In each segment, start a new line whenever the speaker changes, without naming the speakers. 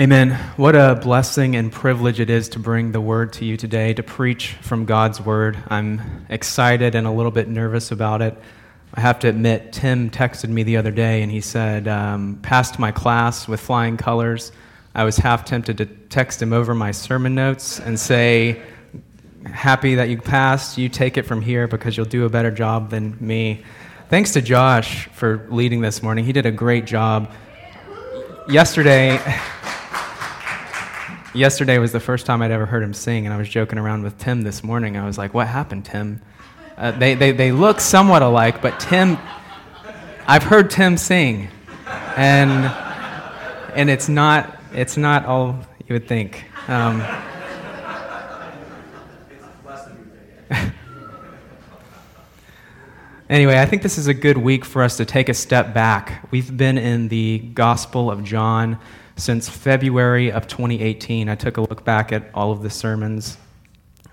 Amen. What a blessing and privilege it is to bring the word to you today, to preach from God's word. I'm excited and a little bit nervous about it. I have to admit, Tim texted me the other day and he said, um, passed my class with flying colors. I was half tempted to text him over my sermon notes and say, Happy that you passed. You take it from here because you'll do a better job than me. Thanks to Josh for leading this morning. He did a great job. Yesterday, yesterday was the first time I'd ever heard him sing, and I was joking around with Tim this morning. I was like, What happened, Tim? Uh, they, they, they look somewhat alike, but Tim, I've heard Tim sing, and, and it's, not, it's not all you would think. Um, Anyway, I think this is a good week for us to take a step back. We've been in the Gospel of John since February of 2018. I took a look back at all of the sermons.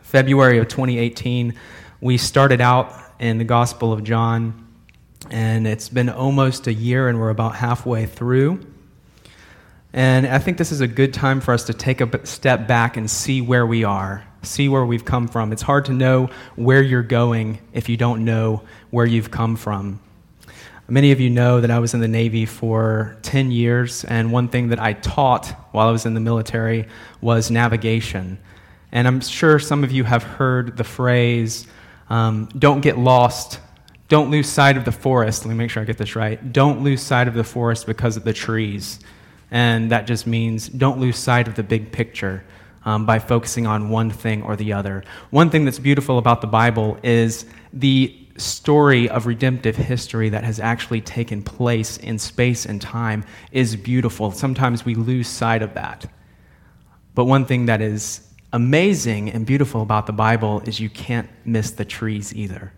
February of 2018, we started out in the Gospel of John, and it's been almost a year, and we're about halfway through. And I think this is a good time for us to take a step back and see where we are, see where we've come from. It's hard to know where you're going if you don't know where you've come from. Many of you know that I was in the Navy for 10 years, and one thing that I taught while I was in the military was navigation. And I'm sure some of you have heard the phrase, um, don't get lost, don't lose sight of the forest. Let me make sure I get this right. Don't lose sight of the forest because of the trees. And that just means don't lose sight of the big picture um, by focusing on one thing or the other. One thing that's beautiful about the Bible is the story of redemptive history that has actually taken place in space and time is beautiful. Sometimes we lose sight of that. But one thing that is amazing and beautiful about the Bible is you can't miss the trees either.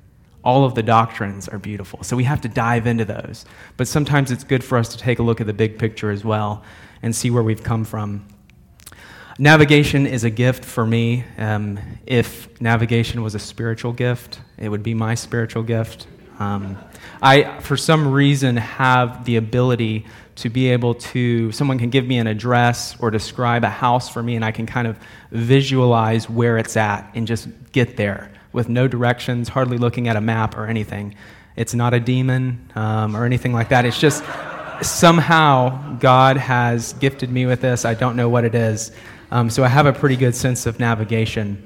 All of the doctrines are beautiful. So we have to dive into those. But sometimes it's good for us to take a look at the big picture as well and see where we've come from. Navigation is a gift for me. Um, if navigation was a spiritual gift, it would be my spiritual gift. Um, I, for some reason, have the ability to be able to, someone can give me an address or describe a house for me, and I can kind of visualize where it's at and just get there with no directions, hardly looking at a map or anything. It's not a demon um, or anything like that. It's just somehow God has gifted me with this. I don't know what it is. Um, so I have a pretty good sense of navigation.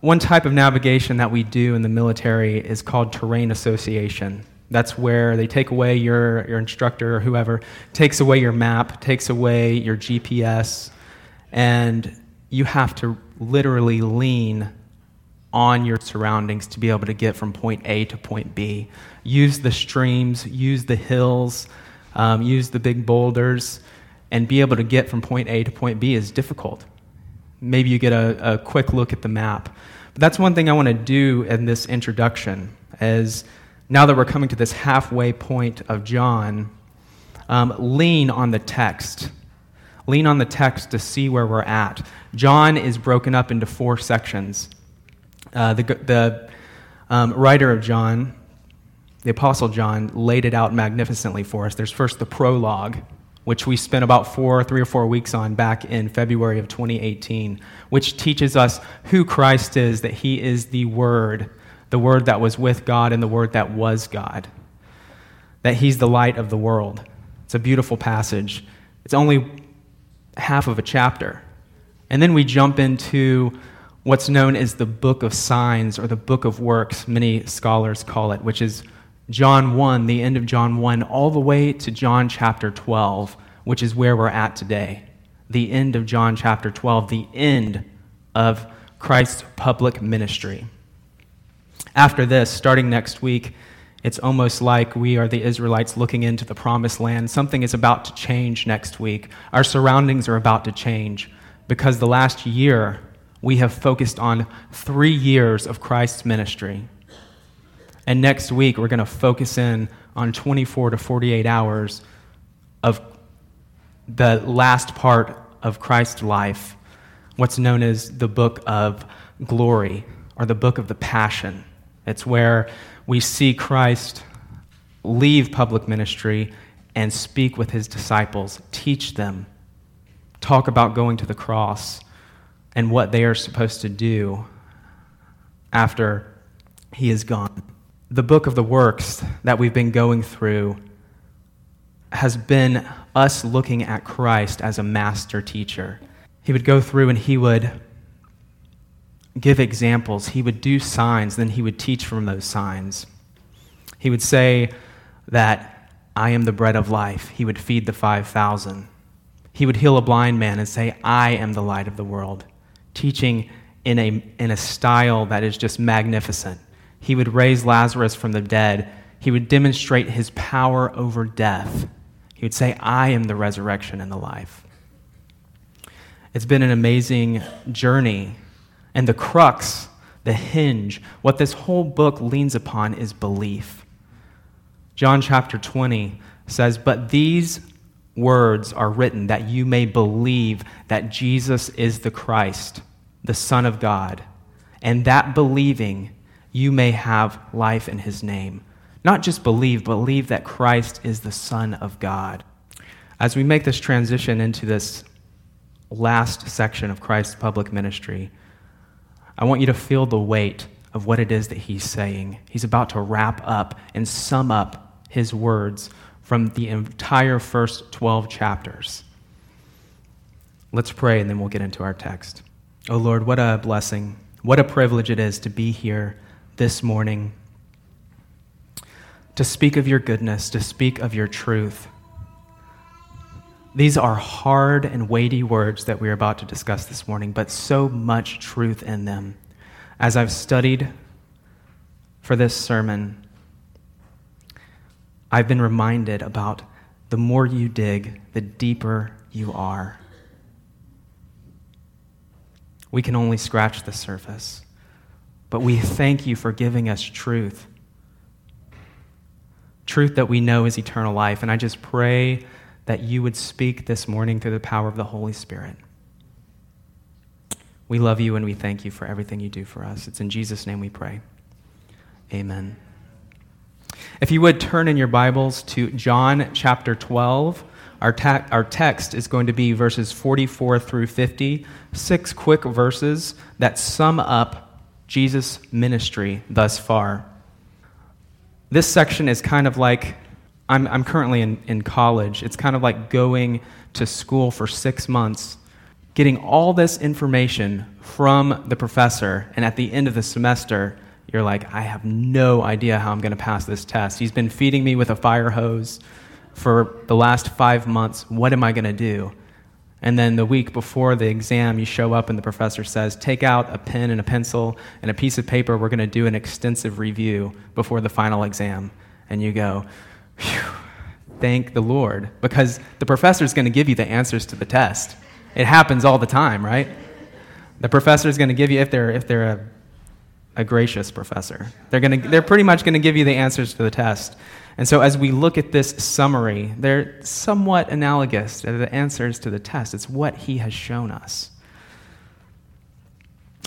One type of navigation that we do in the military is called terrain association. That's where they take away your, your instructor or whoever, takes away your map, takes away your GPS, and you have to literally lean on your surroundings to be able to get from point A to point B. Use the streams, use the hills, um, use the big boulders and be able to get from point A to point B is difficult. Maybe you get a, a quick look at the map. But that's one thing I want to do in this introduction, as now that we're coming to this halfway point of John, um, lean on the text. Lean on the text to see where we're at. John is broken up into four sections. Uh, the the um, writer of John, the Apostle John, laid it out magnificently for us. There's first the prologue, which we spent about four, three or four weeks on back in February of 2018, which teaches us who Christ is, that he is the Word, the Word that was with God and the Word that was God, that he's the light of the world. It's a beautiful passage. It's only half of a chapter. And then we jump into what's known as the book of signs or the book of works, many scholars call it, which is John 1, the end of John 1, all the way to John chapter 12, which is where we're at today. The end of John chapter 12, the end of Christ's public ministry. After this, starting next week, it's almost like we are the Israelites looking into the promised land. Something is about to change next week. Our surroundings are about to change because the last year we have focused on three years of Christ's ministry. And next week, we're going to focus in on 24 to 48 hours of the last part of Christ's life, what's known as the book of glory or the book of the passion. It's where we see Christ leave public ministry and speak with his disciples, teach them, talk about going to the cross and what they are supposed to do after he is gone. The book of the works that we've been going through has been us looking at Christ as a master teacher. He would go through and he would give examples, he would do signs, then he would teach from those signs. He would say that I am the bread of life. He would feed the 5,000. He would heal a blind man and say, I am the light of the world, teaching in a, in a style that is just magnificent. He would raise Lazarus from the dead. He would demonstrate his power over death. He would say, I am the resurrection and the life. It's been an amazing journey. And the crux, the hinge, what this whole book leans upon is belief. John chapter 20 says, But these words are written that you may believe that Jesus is the Christ, the Son of God, and that believing you may have life in his name. Not just believe, believe that Christ is the Son of God. As we make this transition into this last section of Christ's public ministry, I want you to feel the weight of what it is that he's saying. He's about to wrap up and sum up his words from the entire first 12 chapters. Let's pray and then we'll get into our text. Oh Lord, what a blessing, what a privilege it is to be here this morning to speak of your goodness, to speak of your truth. These are hard and weighty words that we are about to discuss this morning, but so much truth in them. As I've studied for this sermon, I've been reminded about the more you dig, the deeper you are. We can only scratch the surface, but we thank you for giving us truth truth that we know is eternal life. And I just pray that you would speak this morning through the power of the Holy Spirit. We love you and we thank you for everything you do for us. It's in Jesus' name we pray. Amen. If you would turn in your Bibles to John chapter 12, our, ta- our text is going to be verses 44 through 50, six quick verses that sum up Jesus' ministry thus far. This section is kind of like I'm, I'm currently in, in college. It's kind of like going to school for six months, getting all this information from the professor, and at the end of the semester, you're like, I have no idea how I'm going to pass this test. He's been feeding me with a fire hose for the last five months. What am I going to do? And then the week before the exam, you show up and the professor says, Take out a pen and a pencil and a piece of paper. We're going to do an extensive review before the final exam. And you go, Thank the Lord. Because the professor is going to give you the answers to the test. It happens all the time, right? The professor is going to give you, if they're, if they're a, a gracious professor, they're, going to, they're pretty much going to give you the answers to the test. And so, as we look at this summary, they're somewhat analogous to the answers to the test. It's what he has shown us.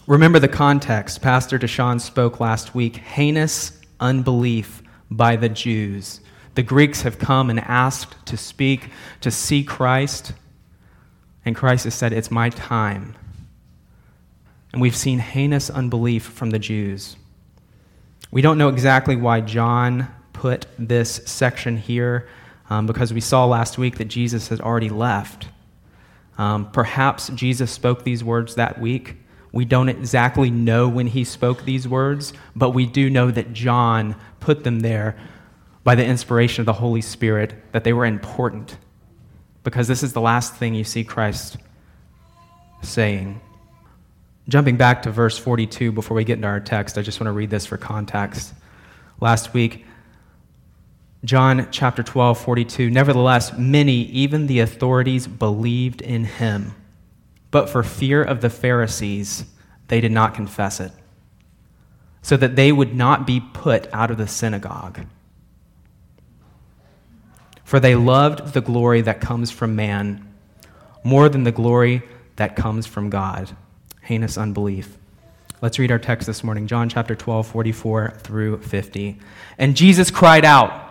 Remember the context. Pastor Deshaun spoke last week heinous unbelief by the Jews. The Greeks have come and asked to speak, to see Christ, and Christ has said, It's my time. And we've seen heinous unbelief from the Jews. We don't know exactly why John put this section here um, because we saw last week that Jesus has already left. Um, perhaps Jesus spoke these words that week. We don't exactly know when he spoke these words, but we do know that John put them there by the inspiration of the Holy Spirit, that they were important. Because this is the last thing you see Christ saying. Jumping back to verse 42 before we get into our text, I just want to read this for context. Last week, John chapter 12, 42. Nevertheless, many, even the authorities, believed in him. But for fear of the Pharisees, they did not confess it, so that they would not be put out of the synagogue. For they loved the glory that comes from man more than the glory that comes from God. Heinous unbelief. Let's read our text this morning, John chapter 12, 44 through 50. And Jesus cried out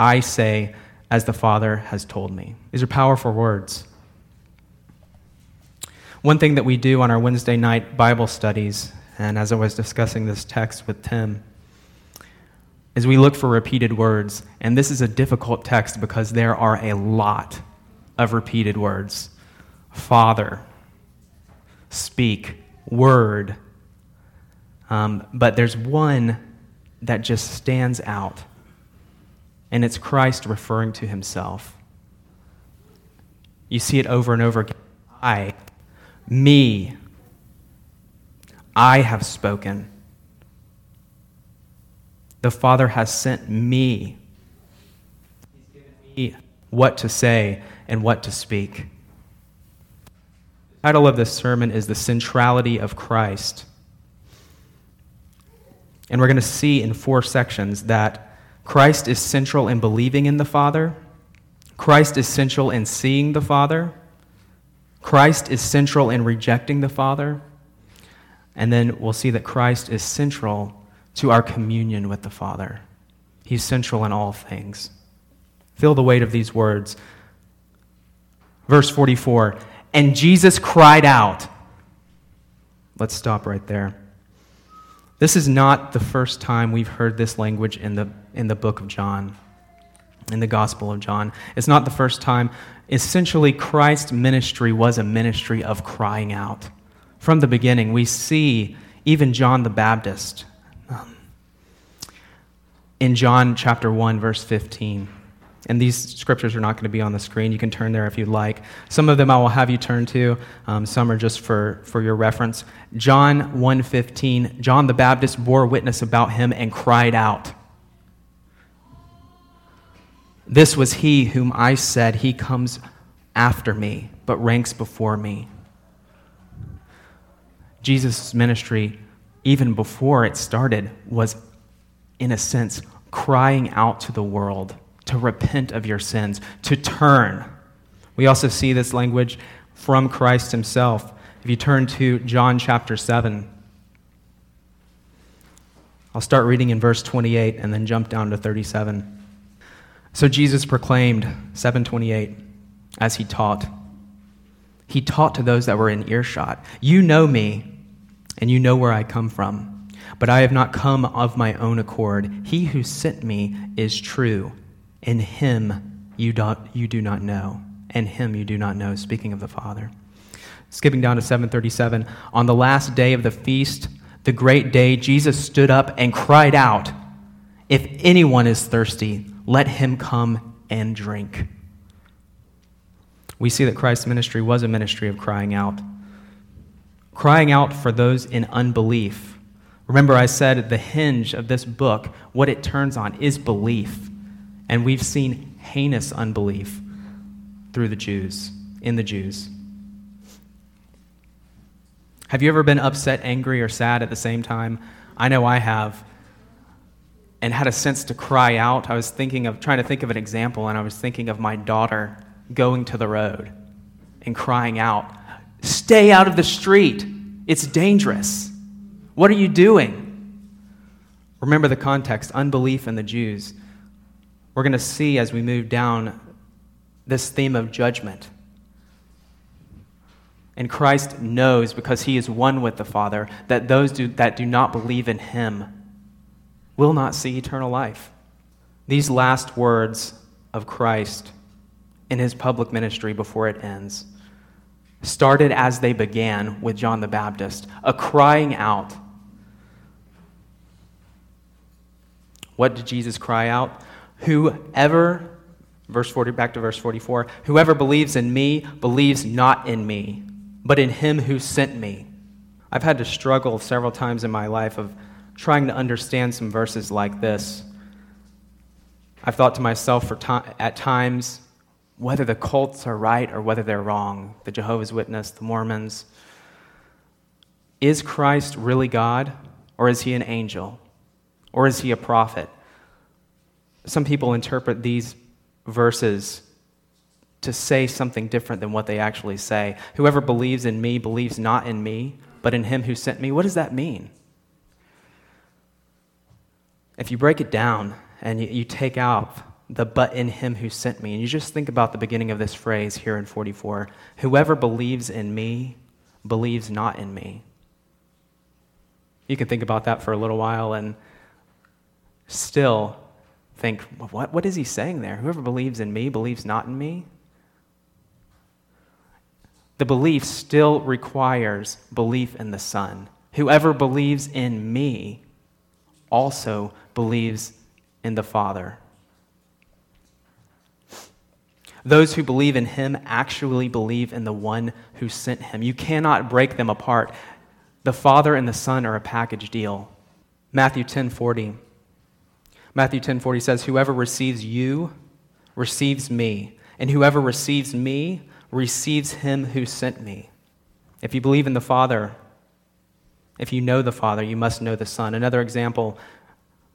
I say as the Father has told me. These are powerful words. One thing that we do on our Wednesday night Bible studies, and as I was discussing this text with Tim, is we look for repeated words. And this is a difficult text because there are a lot of repeated words Father, speak, word. Um, but there's one that just stands out and it's Christ referring to himself. You see it over and over again. I, me, I have spoken. The Father has sent me. He's given me what to say and what to speak. The title of this sermon is The Centrality of Christ. And we're going to see in four sections that Christ is central in believing in the Father. Christ is central in seeing the Father. Christ is central in rejecting the Father. And then we'll see that Christ is central to our communion with the Father. He's central in all things. Feel the weight of these words. Verse 44 And Jesus cried out. Let's stop right there. This is not the first time we've heard this language in the, in the book of John, in the Gospel of John. It's not the first time. Essentially, Christ's ministry was a ministry of crying out. From the beginning, we see even John the Baptist um, in John chapter 1, verse 15. And these scriptures are not going to be on the screen. You can turn there if you'd like. Some of them I will have you turn to. Um, some are just for, for your reference. John 1.15, John the Baptist bore witness about him and cried out. This was he whom I said, He comes after me, but ranks before me. Jesus' ministry, even before it started, was, in a sense, crying out to the world to repent of your sins, to turn. We also see this language from Christ himself. If you turn to John chapter 7, I'll start reading in verse 28 and then jump down to 37. So Jesus proclaimed 728 as he taught. He taught to those that were in earshot. You know me, and you know where I come from. But I have not come of my own accord. He who sent me is true in him you, do, you do not know. And him you do not know, speaking of the Father. Skipping down to 737. On the last day of the feast, the great day, Jesus stood up and cried out, If anyone is thirsty, let him come and drink. We see that Christ's ministry was a ministry of crying out. Crying out for those in unbelief. Remember, I said the hinge of this book, what it turns on, is belief. And we've seen heinous unbelief through the Jews, in the Jews. Have you ever been upset, angry, or sad at the same time? I know I have. And had a sense to cry out. I was thinking of trying to think of an example, and I was thinking of my daughter going to the road and crying out, Stay out of the street. It's dangerous. What are you doing? Remember the context unbelief in the Jews we're going to see as we move down this theme of judgment. And Christ knows, because he is one with the Father, that those do, that do not believe in him will not see eternal life. These last words of Christ in his public ministry before it ends started as they began with John the Baptist, a crying out. What did Jesus cry out? Whoever, verse 40, back to verse 44, whoever believes in me believes not in me, but in him who sent me. I've had to struggle several times in my life of trying to understand some verses like this. I've thought to myself for to- at times whether the cults are right or whether they're wrong, the Jehovah's Witness, the Mormons. Is Christ really God or is he an angel? Or is he a prophet? Some people interpret these verses to say something different than what they actually say. Whoever believes in me believes not in me, but in him who sent me. What does that mean? If you break it down and you, take out the but in him who sent me, and you just think about the beginning of this phrase here in 44 whoever believes in me believes not in me. You can think about that for a little while and still think, what, what is he saying there? Whoever believes in me believes not in me? The belief still requires belief in the Son. Whoever believes in me also believes in the Father. Those who believe in him actually believe in the one who sent him. You cannot break them apart. The Father and the Son are a package deal. Matthew 10:40 Matthew 10:40 says, "Whoever receives you receives me, and whoever receives me receives him who sent me." If you believe in the Father, if you know the Father, you must know the Son. Another example,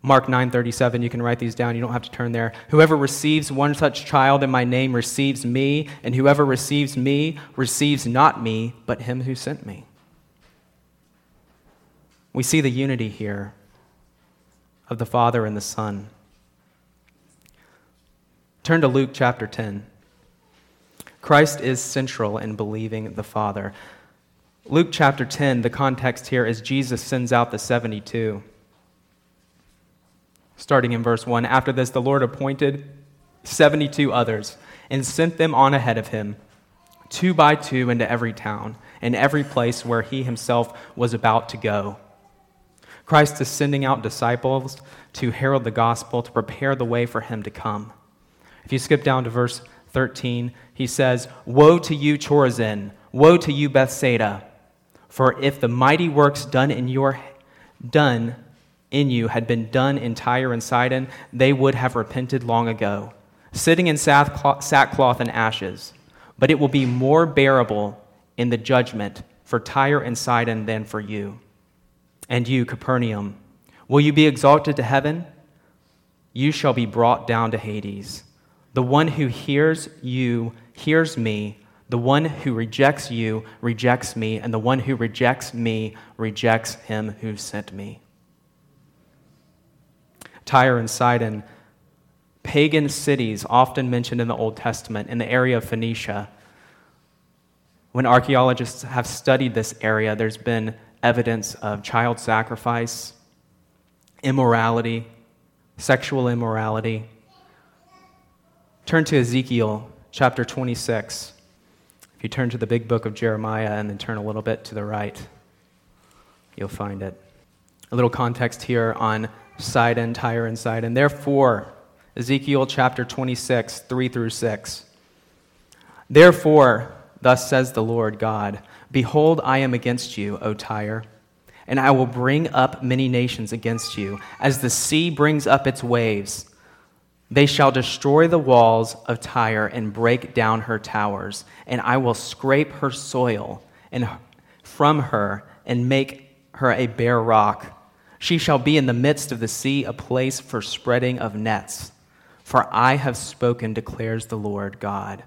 Mark 9:37, you can write these down, you don't have to turn there. Whoever receives one such child in my name receives me, and whoever receives me receives not me, but him who sent me. We see the unity here of the Father and the Son. Turn to Luke chapter 10. Christ is central in believing the Father. Luke chapter 10, the context here is Jesus sends out the 72. Starting in verse 1 After this, the Lord appointed 72 others and sent them on ahead of him, two by two, into every town and every place where he himself was about to go. Christ is sending out disciples to herald the gospel, to prepare the way for him to come. If you skip down to verse 13, he says, Woe to you, Chorazin! Woe to you, Bethsaida! For if the mighty works done in your done in you had been done in Tyre and Sidon, they would have repented long ago, sitting in sackcloth and ashes. But it will be more bearable in the judgment for Tyre and Sidon than for you. And you, Capernaum, will you be exalted to heaven? You shall be brought down to Hades. The one who hears you hears me. The one who rejects you rejects me, and the one who rejects me rejects him who sent me. Tyre and Sidon, pagan cities often mentioned in the Old Testament in the area of Phoenicia. When archaeologists have studied this area, there's been evidence of child sacrifice, immorality, sexual immorality. Turn to Ezekiel chapter 26. If you turn to the big book of Jeremiah and then turn a little bit to the right, you'll find it. A little context here on Sidon, Tyre, and Sidon. Therefore, Ezekiel chapter 26, 3 through 6. Therefore, thus says the Lord God, Behold, I am against you, O Tyre, and I will bring up many nations against you, as the sea brings up its waves. They shall destroy the walls of Tyre and break down her towers, and I will scrape her soil and from her and make her a bare rock. She shall be in the midst of the sea, a place for spreading of nets. For I have spoken, declares the Lord God.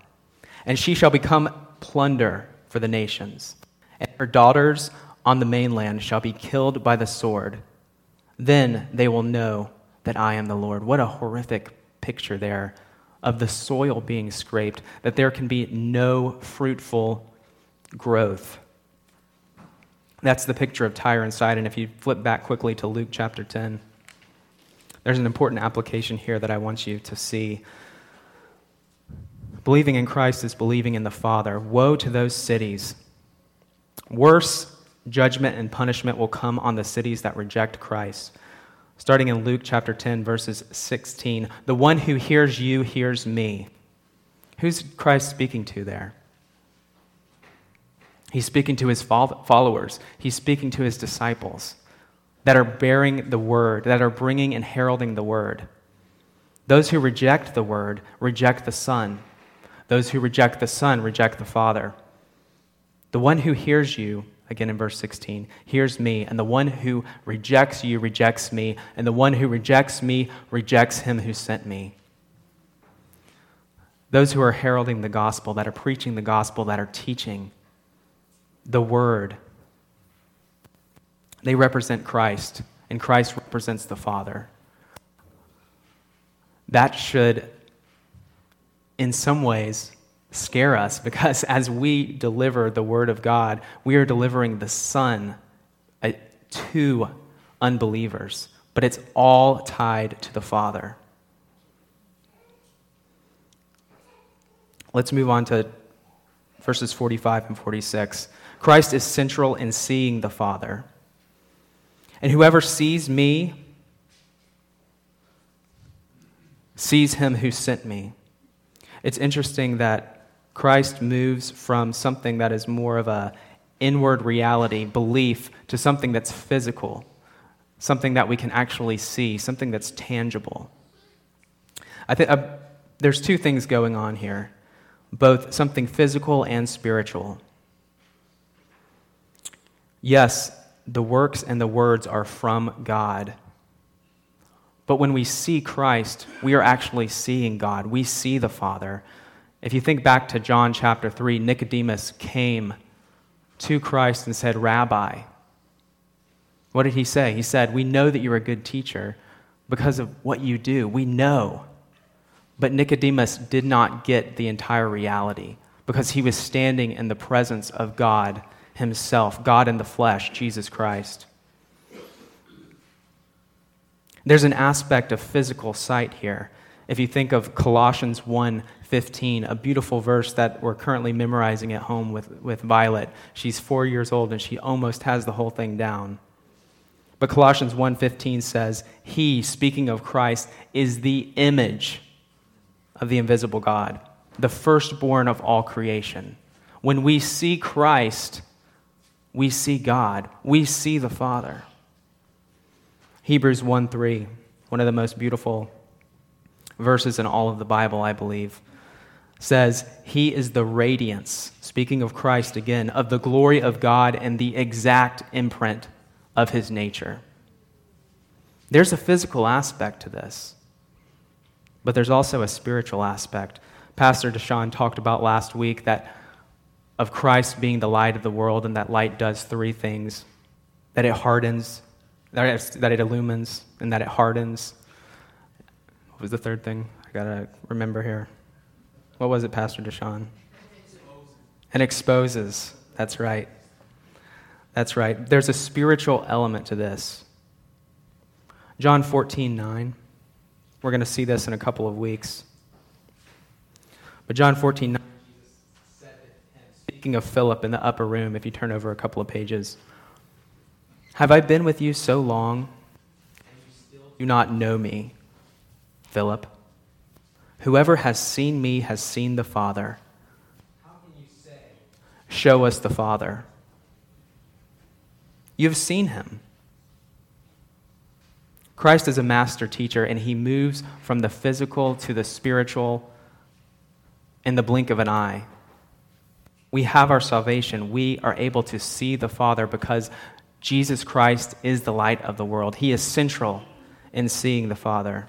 And she shall become plunder for the nations, and her daughters on the mainland shall be killed by the sword. Then they will know that I am the Lord. What a horrific picture there of the soil being scraped, that there can be no fruitful growth. That's the picture of Tyre and Sidon. If you flip back quickly to Luke chapter 10, there's an important application here that I want you to see. Believing in Christ is believing in the Father. Woe to those cities. Worse judgment and punishment will come on the cities that reject Christ. Starting in Luke chapter 10, verses 16. The one who hears you hears me. Who's Christ speaking to there? He's speaking to his followers, he's speaking to his disciples that are bearing the word, that are bringing and heralding the word. Those who reject the word reject the Son. Those who reject the Son reject the Father. The one who hears you, again in verse 16, hears me, and the one who rejects you rejects me, and the one who rejects me rejects him who sent me. Those who are heralding the gospel, that are preaching the gospel, that are teaching the word, they represent Christ, and Christ represents the Father. That should, in some ways, scare us because as we deliver the Word of God, we are delivering the Son uh, to unbelievers, but it's all tied to the Father. Let's move on to verses 45 and 46. Christ is central in seeing the Father. And whoever sees me sees him who sent me. It's interesting that Christ moves from something that is more of a inward reality, belief, to something that's physical, something that we can actually see, something that's tangible. I think uh, there's two things going on here, both something physical and spiritual. Yes, the works and the words are from God. But when we see Christ, we are actually seeing God. We see the Father. If you think back to John chapter 3, Nicodemus came to Christ and said, Rabbi. What did he say? He said, We know that you're a good teacher because of what you do. We know. But Nicodemus did not get the entire reality because he was standing in the presence of God himself, God in the flesh, Jesus Christ. There's an aspect of physical sight here. If you think of Colossians 1:15, a beautiful verse that we're currently memorizing at home with, with Violet. She's 4 years old and she almost has the whole thing down. But Colossians 1:15 says, "He, speaking of Christ, is the image of the invisible God, the firstborn of all creation." When we see Christ, we see God, we see the Father. Hebrews 1 3, one of the most beautiful verses in all of the Bible, I believe, says, He is the radiance, speaking of Christ again, of the glory of God and the exact imprint of His nature. There's a physical aspect to this, but there's also a spiritual aspect. Pastor Deshaun talked about last week that of Christ being the light of the world, and that light does three things that it hardens, that it, that it illumines, and that it hardens. What was the third thing? I gotta remember here. What was it, Pastor Deshaun? And exposes. That's right. That's right. There's a spiritual element to this. John 14, 9. We're going to see this in a couple of weeks. But John 14, 9 speaking of Philip in the upper room, if you turn over a couple of pages, have I been with you so long, do not know me, Philip? Whoever has seen me has seen the Father. How can you say, Show us the Father? You've seen him. Christ is a master teacher, and he moves from the physical to the spiritual in the blink of an eye we have our salvation, we are able to see the Father because Jesus Christ is the light of the world. He is central in seeing the Father.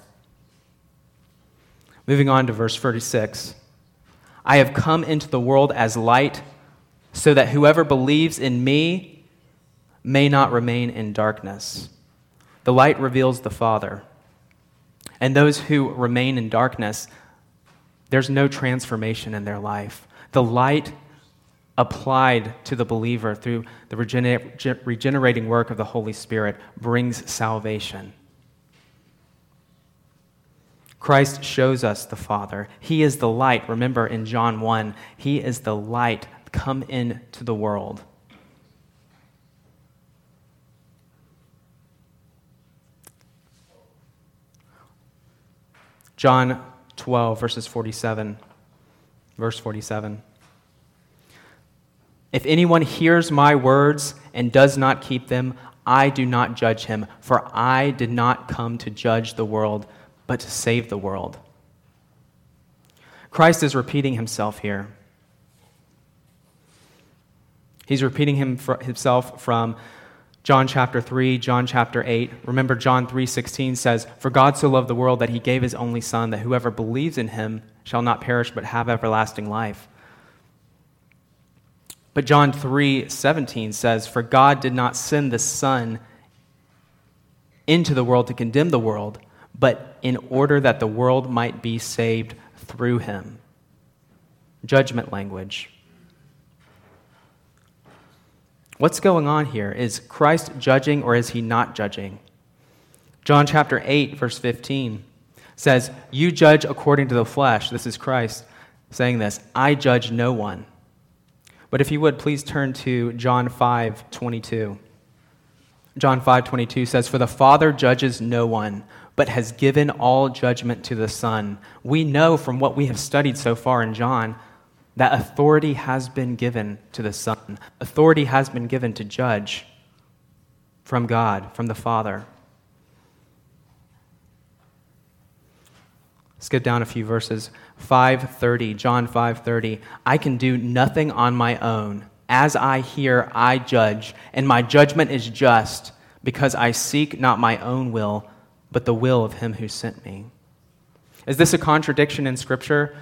Moving on to verse 36 I have come into the world as light so that whoever believes in me may not remain in darkness. The light reveals the Father. And those who remain in darkness, there's no transformation in their life. The light applied to the believer through the regenerating work of the Holy Spirit brings salvation. Christ shows us the Father. He is the light. Remember in John 1, He is the light come into the world. John 12, verses 47. Verse 47. If anyone hears my words and does not keep them, I do not judge him, for I did not come to judge the world, but to save the world. Christ is repeating himself here. He's repeating himself from John chapter 3, John chapter 8. Remember John 3:16 says, "For God so loved the world that he gave his only son that whoever believes in him shall not perish but have everlasting life." But John 3:17 says, "For God did not send the son into the world to condemn the world, but in order that the world might be saved through him." Judgment language. What's going on here? Is Christ judging or is he not judging? John chapter 8, verse 15 says, You judge according to the flesh. This is Christ saying this. I judge no one. But if you would, please turn to John 5, 22. John 5, 22 says, For the Father judges no one, but has given all judgment to the Son. We know from what we have studied so far in John that authority has been given to the Son, authority has been given to judge from God, from the Father. Let's skip down a few verses. 5:30, John 5:30. I can do nothing on my own. As I hear, I judge, and my judgment is just, because I seek not my own will, but the will of him who sent me. Is this a contradiction in scripture?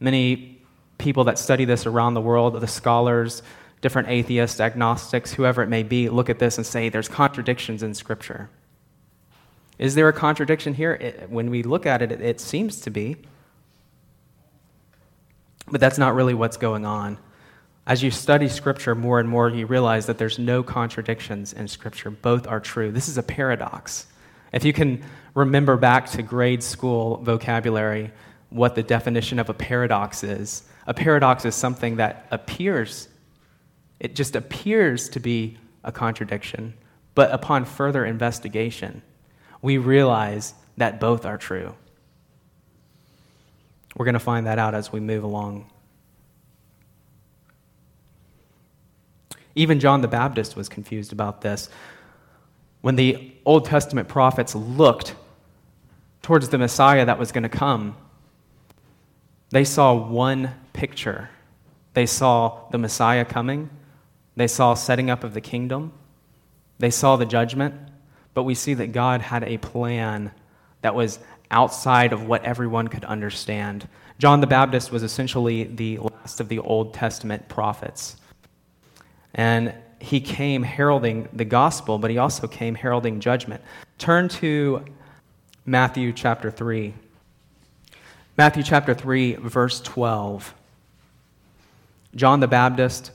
Many people that study this around the world, the scholars, different atheists, agnostics, whoever it may be, look at this and say there's contradictions in Scripture. Is there a contradiction here? It, when we look at it, it, it seems to be. But that's not really what's going on. As you study Scripture more and more, you realize that there's no contradictions in Scripture. Both are true. This is a paradox. If you can remember back to grade school vocabulary, what the definition of a paradox is, a paradox is something that appears, it just appears to be a contradiction, but upon further investigation, we realize that both are true. We're going to find that out as we move along. Even John the Baptist was confused about this. When the Old Testament prophets looked towards the Messiah that was going to come, they saw one picture. They saw the Messiah coming, they saw setting up of the kingdom, they saw the judgment, but we see that God had a plan that was outside of what everyone could understand. John the Baptist was essentially the last of the Old Testament prophets. And he came heralding the gospel, but he also came heralding judgment. Turn to Matthew chapter 3. Matthew chapter 3, verse 12. John the Baptist,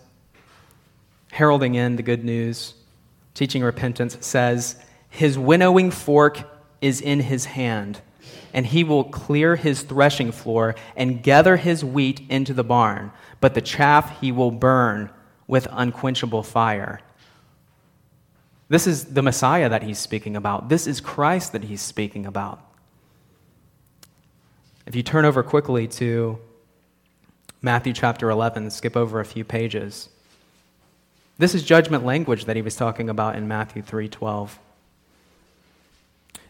heralding in the good news, teaching repentance, says, His winnowing fork is in his hand, and he will clear his threshing floor and gather his wheat into the barn, but the chaff he will burn with unquenchable fire. This is the Messiah that he's speaking about. This is Christ that he's speaking about. If you turn over quickly to Matthew chapter 11, skip over a few pages. This is judgment language that he was talking about in Matthew 3:12.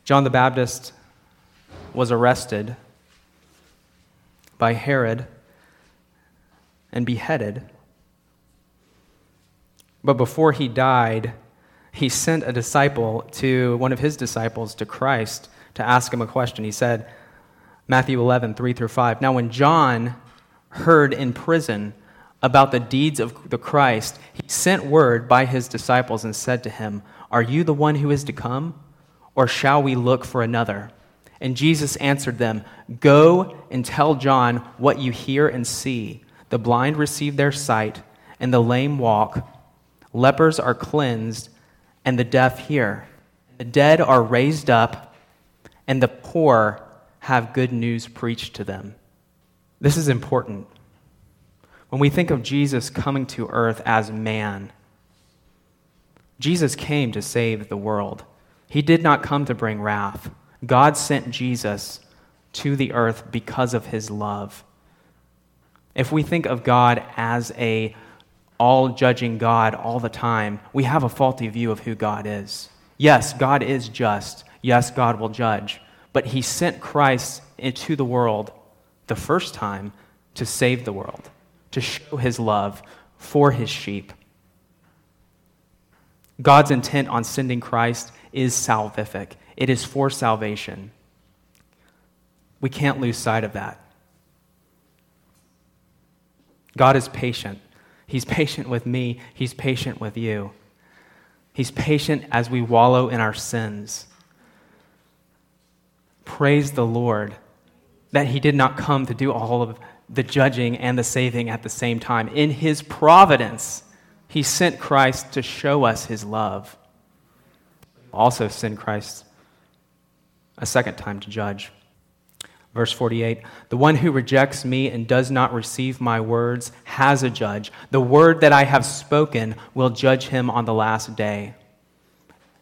John the Baptist was arrested by Herod and beheaded. But before he died, he sent a disciple to one of his disciples to Christ to ask him a question. He said, Matthew 11, 3 through 5. Now, when John heard in prison about the deeds of the Christ, he sent word by his disciples and said to him, Are you the one who is to come, or shall we look for another? And Jesus answered them, Go and tell John what you hear and see. The blind receive their sight, and the lame walk. Lepers are cleansed, and the deaf hear. The dead are raised up, and the poor have good news preached to them. This is important. When we think of Jesus coming to earth as man, Jesus came to save the world. He did not come to bring wrath. God sent Jesus to the earth because of his love. If we think of God as a all judging God all the time, we have a faulty view of who God is. Yes, God is just. Yes, God will judge. But he sent Christ into the world the first time to save the world, to show his love for his sheep. God's intent on sending Christ is salvific, it is for salvation. We can't lose sight of that. God is patient. He's patient with me, He's patient with you. He's patient as we wallow in our sins. Praise the Lord that He did not come to do all of the judging and the saving at the same time. In His providence, He sent Christ to show us His love. Also, sent Christ a second time to judge. Verse 48 The one who rejects me and does not receive my words has a judge. The word that I have spoken will judge him on the last day.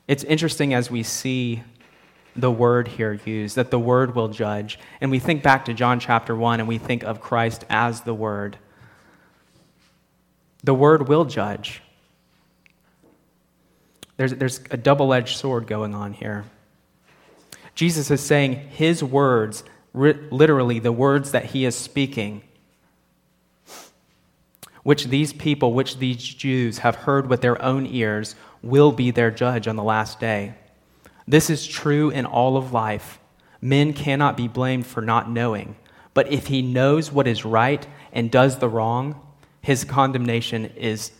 It's interesting as we see the word here used, that the word will judge. And we think back to John chapter 1 and we think of Christ as the word. The word will judge. There's, there's a double edged sword going on here. Jesus is saying his words literally the words that he is speaking, which these people, which these Jews have heard with their own ears, will be their judge on the last day. This is true in all of life. Men cannot be blamed for not knowing, but if he knows what is right and does the wrong, his condemnation is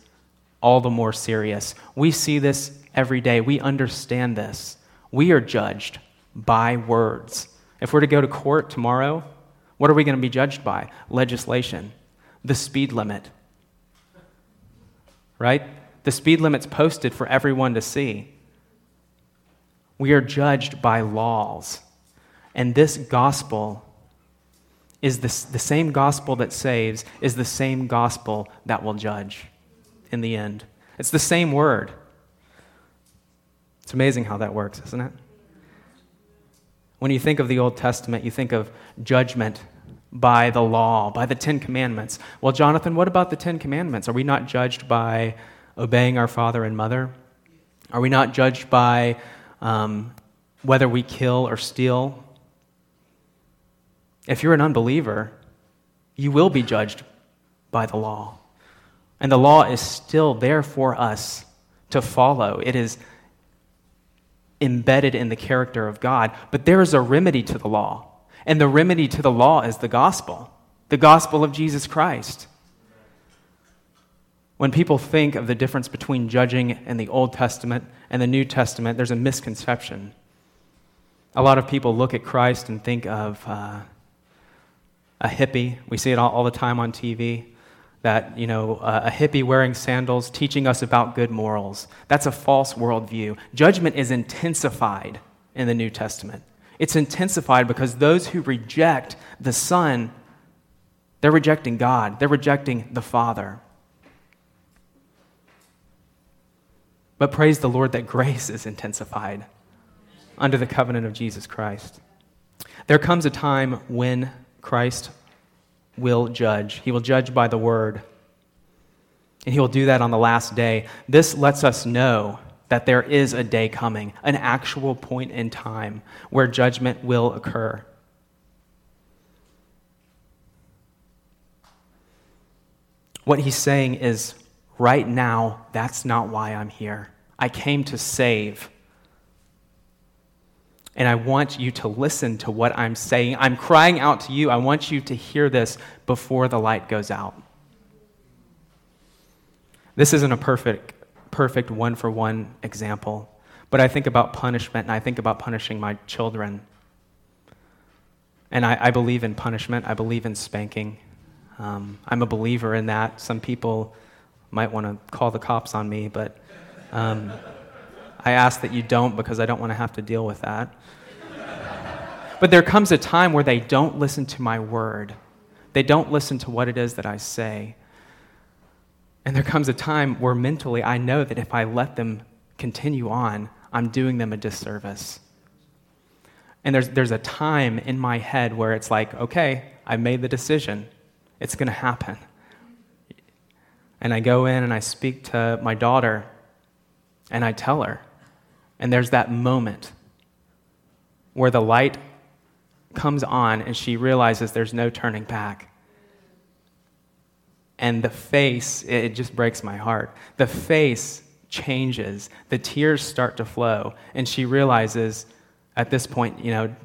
all the more serious. We see this every day. We understand this. We are judged by words. If we're to go to court tomorrow, what are we going to be judged by? Legislation, the speed limit. Right? The speed limit's posted for everyone to see. We are judged by laws. And this gospel is the, the same gospel that saves, is the same gospel that will judge in the end. It's the same word. It's amazing how that works, isn't it? When you think of the Old Testament, you think of judgment by the law, by the Ten Commandments. Well, Jonathan, what about the Ten Commandments? Are we not judged by obeying our father and mother? Are we not judged by um, whether we kill or steal? If you're an unbeliever, you will be judged by the law. And the law is still there for us to follow. It is embedded in the character of God. But there is a remedy to the law. And the remedy to the law is the gospel, the gospel of Jesus Christ. When people think of the difference between judging in the Old Testament and the New Testament, there's a misconception. A lot of people look at Christ and think of uh, a hippie. We see it all, all the time on TV that, you know, uh, a hippie wearing sandals teaching us about good morals. That's a false worldview. Judgment is intensified in the New Testament. It's intensified because those who reject the Son, they're rejecting God, they're rejecting the Father. But praise the Lord that grace is intensified under the covenant of Jesus Christ. There comes a time when Christ will judge. He will judge by the word. And he will do that on the last day. This lets us know that there is a day coming, an actual point in time where judgment will occur. What he's saying is, right now, that's not why I'm here. I came to save. And I want you to listen to what I'm saying. I'm crying out to you. I want you to hear this before the light goes out. This isn't a perfect, perfect one for one example, but I think about punishment and I think about punishing my children. And I, I believe in punishment, I believe in spanking. Um, I'm a believer in that. Some people might want to call the cops on me, but. Um, I ask that you don't because I don't want to have to deal with that. But there comes a time where they don't listen to my word. They don't listen to what it is that I say. And there comes a time where mentally I know that if I let them continue on, I'm doing them a disservice. And there's, there's a time in my head where it's like, okay, I made the decision. It's going to happen. And I go in and I speak to my daughter and I tell her. And there's that moment where the light comes on and she realizes there's no turning back. And the face, it just breaks my heart. The face changes, the tears start to flow, and she realizes at this point, you know,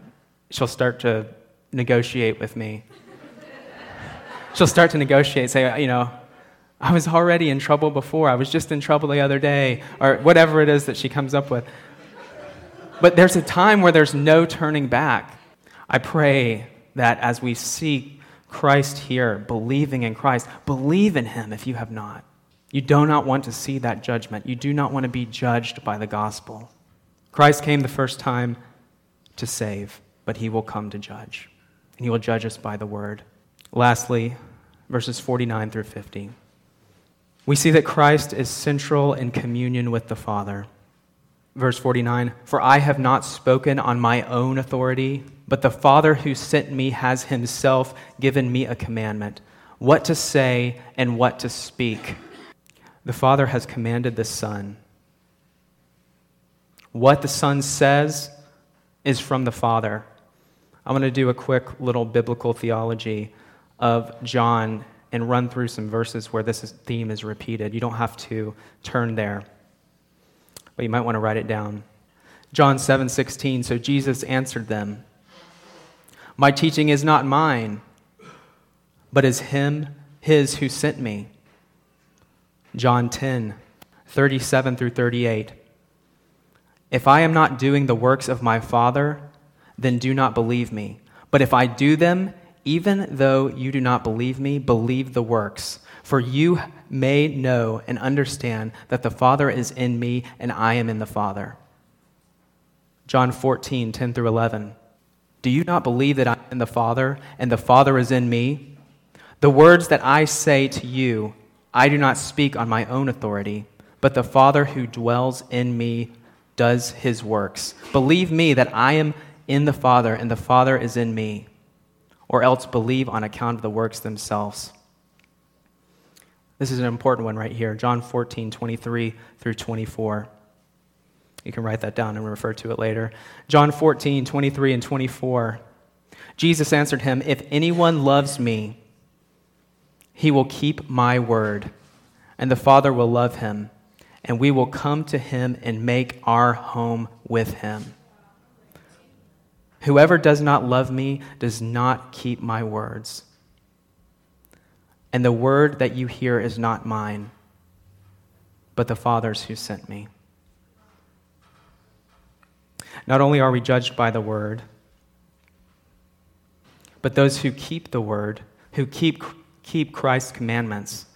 she'll start to negotiate with me. she'll start to negotiate, say, you know, I was already in trouble before. I was just in trouble the other day, or whatever it is that she comes up with. But there's a time where there's no turning back. I pray that as we seek Christ here, believing in Christ, believe in Him if you have not. You do not want to see that judgment. You do not want to be judged by the gospel. Christ came the first time to save, but He will come to judge. And He will judge us by the word. Lastly, verses 49 through 50. We see that Christ is central in communion with the Father. Verse 49 For I have not spoken on my own authority, but the Father who sent me has himself given me a commandment what to say and what to speak. The Father has commanded the Son. What the Son says is from the Father. I'm going to do a quick little biblical theology of John and run through some verses where this theme is repeated. You don't have to turn there but you might want to write it down. John 7 16. So Jesus answered them, My teaching is not mine, but is him, his who sent me. John 10 37 through 38. If I am not doing the works of my Father, then do not believe me. But if I do them, even though you do not believe me, believe the works for you may know and understand that the Father is in me and I am in the Father. John 14, 10 through 11. Do you not believe that I am in the Father and the Father is in me? The words that I say to you, I do not speak on my own authority, but the Father who dwells in me does his works. Believe me that I am in the Father and the Father is in me, or else believe on account of the works themselves. This is an important one right here John 14, 23 through 24. You can write that down and refer to it later. John 14, 23 and 24. Jesus answered him, If anyone loves me, he will keep my word, and the Father will love him, and we will come to him and make our home with him. Whoever does not love me does not keep my words and the word that you hear is not mine, but the Father's who sent me. Not only are we judged by the word, but those who keep the word, who keep, keep Christ's commandments,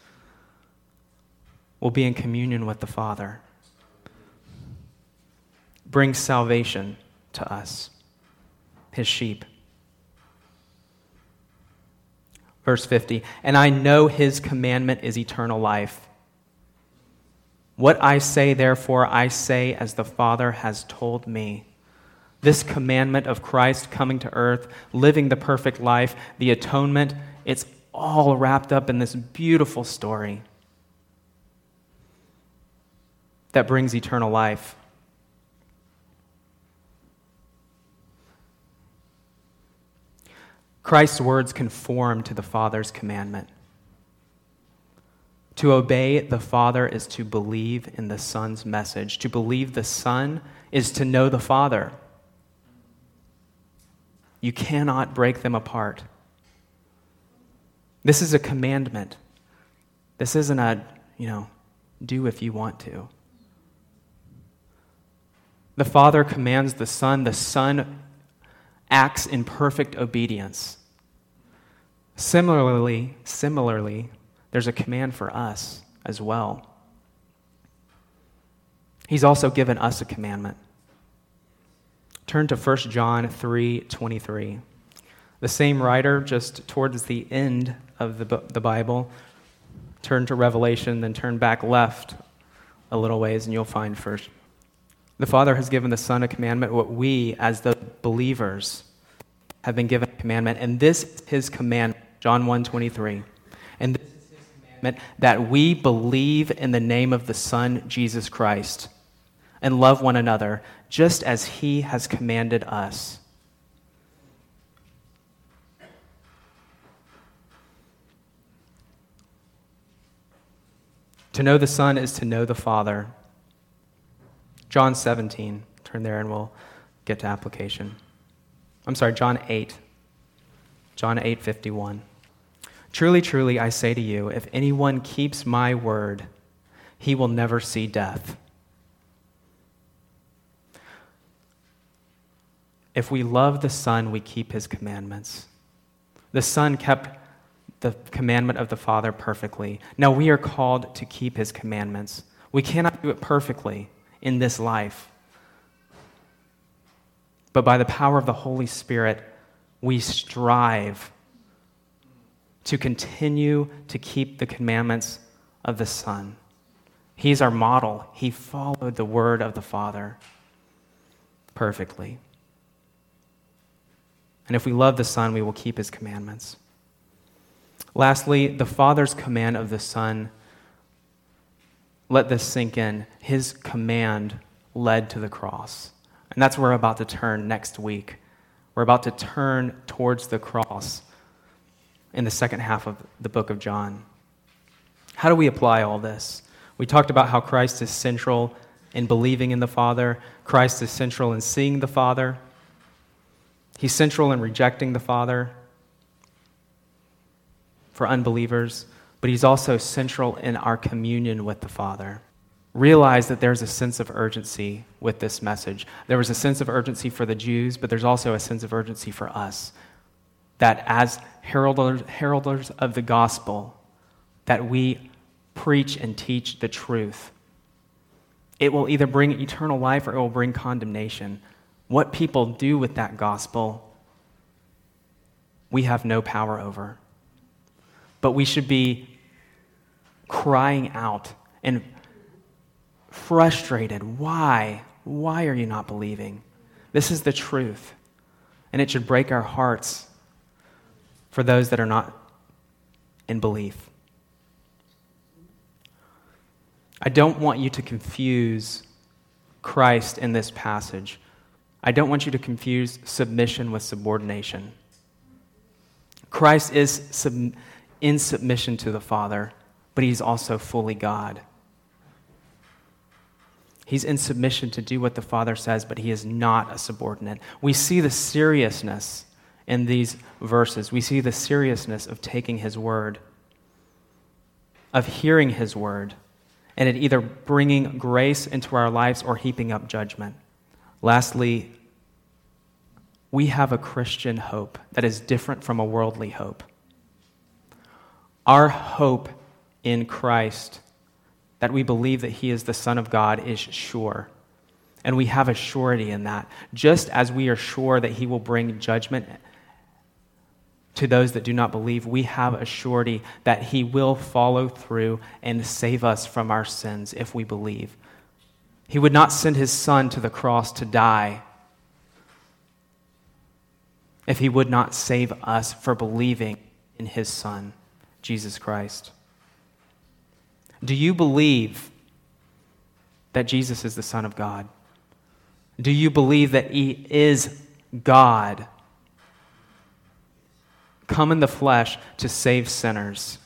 will be in communion with the Father. Bring salvation to us, his sheep. Verse 50 And I know his commandment is eternal life. What I say, therefore, I say as the Father has told me. This commandment of Christ coming to earth, living the perfect life, the atonement, it's all wrapped up in this beautiful story that brings eternal life. Christ's words conform to the Father's commandment. To obey the Father is to believe in the Son's message. To believe the Son is to know the Father. You cannot break them apart. This is a commandment. This isn't a, you know, do if you want to. The Father commands the Son, the Son acts in perfect obedience. Similarly, similarly, there's a command for us as well. He's also given us a commandment turn to 1 John 3:23. The same writer just towards the end of the, the Bible turn to Revelation then turn back left a little ways and you'll find first the Father has given the Son a commandment what we as the believers have been given a commandment and this is his commandment John 1:23 and this is his commandment that we believe in the name of the Son Jesus Christ and love one another just as he has commanded us. To know the Son is to know the Father. John 17. Turn there and we'll get to application. I'm sorry, John 8. John 8:51. Truly, truly, I say to you, if anyone keeps my word, he will never see death. If we love the Son, we keep his commandments. The Son kept the commandment of the Father perfectly. Now we are called to keep his commandments. We cannot do it perfectly in this life. But by the power of the Holy Spirit, we strive to continue to keep the commandments of the Son. He's our model. He followed the word of the Father perfectly. And if we love the Son, we will keep his commandments. Lastly, the Father's command of the Son. Let this sink in. His command led to the cross. And that's where we're about to turn next week. We're about to turn towards the cross in the second half of the book of John. How do we apply all this? We talked about how Christ is central in believing in the Father, Christ is central in seeing the Father. He's central in rejecting the Father for unbelievers, but he's also central in our communion with the Father. Realize that there's a sense of urgency with this message. There was a sense of urgency for the Jews, but there's also a sense of urgency for us. That as heralders, heralders of the gospel, that we preach and teach the truth. It will either bring eternal life or it will bring condemnation. What people do with that gospel, we have no power over. But we should be crying out and frustrated. Why? Why are you not believing? This is the truth. And it should break our hearts for those that are not in belief. I don't want you to confuse Christ in this passage I don't want you to confuse submission with subordination. Christ is sub- in submission to the Father, but he's also fully God. He's in submission to do what the Father says, but he is not a subordinate. We see the seriousness in these verses. We see the seriousness of taking his word, of hearing his word, and it either bringing grace into our lives or heaping up judgment. Lastly, we have a Christian hope that is different from a worldly hope. Our hope in Christ, that we believe that He is the Son of God, is sure. And we have a surety in that. Just as we are sure that He will bring judgment to those that do not believe, we have a surety that He will follow through and save us from our sins if we believe. He would not send his son to the cross to die if he would not save us for believing in his son, Jesus Christ. Do you believe that Jesus is the Son of God? Do you believe that he is God? Come in the flesh to save sinners.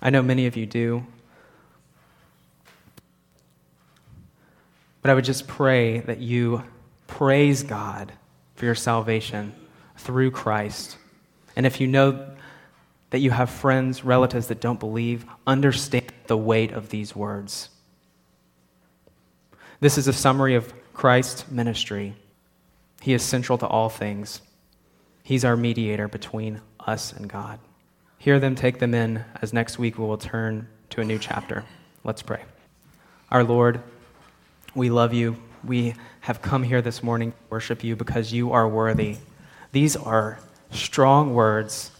I know many of you do. But I would just pray that you praise God for your salvation through Christ. And if you know that you have friends, relatives that don't believe, understand the weight of these words. This is a summary of Christ's ministry. He is central to all things. He's our mediator between us and God. Hear them, take them in, as next week we will turn to a new chapter. Let's pray. Our Lord, we love you. we have come here this morning to worship you because you are worthy. These are strong words,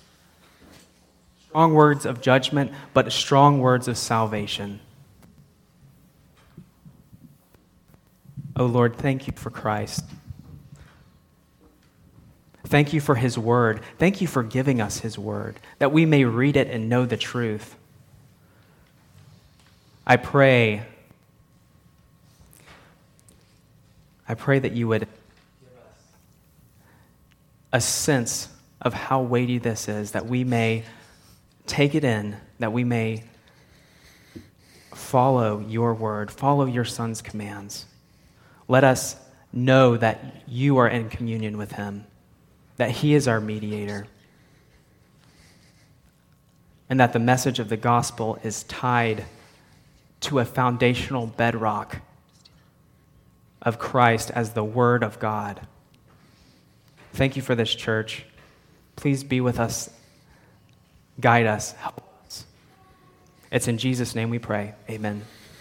strong words of judgment, but strong words of salvation. Oh Lord, thank you for Christ. Thank you for his word. Thank you for giving us his word, that we may read it and know the truth. I pray, I pray that you would a sense of how weighty this is, that we may take it in, that we may follow your word, follow your son's commands. Let us know that you are in communion with him, that he is our mediator, and that the message of the gospel is tied to a foundational bedrock of Christ as the Word of God. Thank you for this church. Please be with us, guide us, help us. It's in Jesus' name we pray. Amen.